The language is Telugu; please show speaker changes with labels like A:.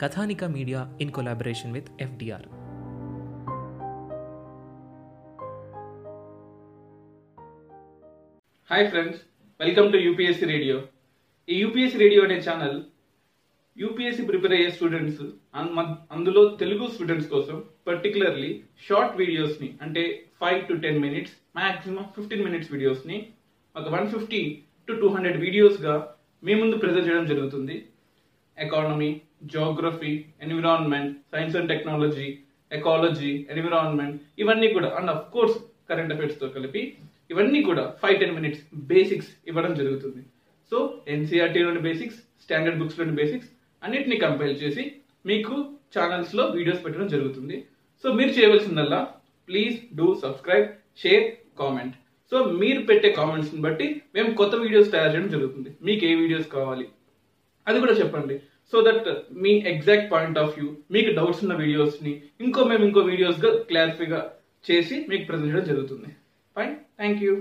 A: Kathanika media in collaboration with FDR.
B: Hi friends welcome to UPSC radio. ఈ యూపీఎస్సీ రేడియో అనే ఛానల్ యూపీఎస్సీ ప్రిపేర్ అయ్యే స్టూడెంట్స్ అందులో తెలుగు స్టూడెంట్స్ కోసం పర్టికులర్లీ షార్ట్ వీడియోస్ని అంటే five to ten minutes maximum fifteen minutes వీడియోస్ని ఒక one fifty to two hundred వీడియోస్గా మీ ముందు ప్రజెంట్ చేయడం జరుగుతుంది. Economy geography environment science and technology ecology environment ఇవన్నీ కూడా అండ్ అఫ్ కోర్స్ కరెంట్ అఫైర్స్తో కలిపి ఇవన్నీ కూడా ఫైవ్ టెన్ మినిట్స్ బేసిక్స్ ఇవ్వడం జరుగుతుంది. సో ఎన్సీఆర్టీలోని బేసిక్స్ స్టాండర్డ్ బుక్స్లోని బేసిక్స్ అన్నిటిని కంపైల్ చేసి మీకు ఛానల్స్లో వీడియోస్ పెట్టడం జరుగుతుంది. సో మీరు చేయవలసిందల్లా please do subscribe share comment so మీరు పెట్టే కామెంట్స్ని బట్టి మేము కొత్త వీడియోస్ తయారు చేయడం జరుగుతుంది. మీకు ఏ వీడియోస్ కావాలి? అది కూడా చెప్పండి. సో దట్ మీ ఎగ్జాక్ట్ పాయింట్ ఆఫ్ వ్యూ మీకు డౌట్స్ ఉన్న వీడియోస్ని ఇంకో మేము ఇంకో వీడియోస్గా క్లారిఫైగా చేసి మీకు ప్రజెంట్ చేయడం జరుగుతుంది. Fine thank you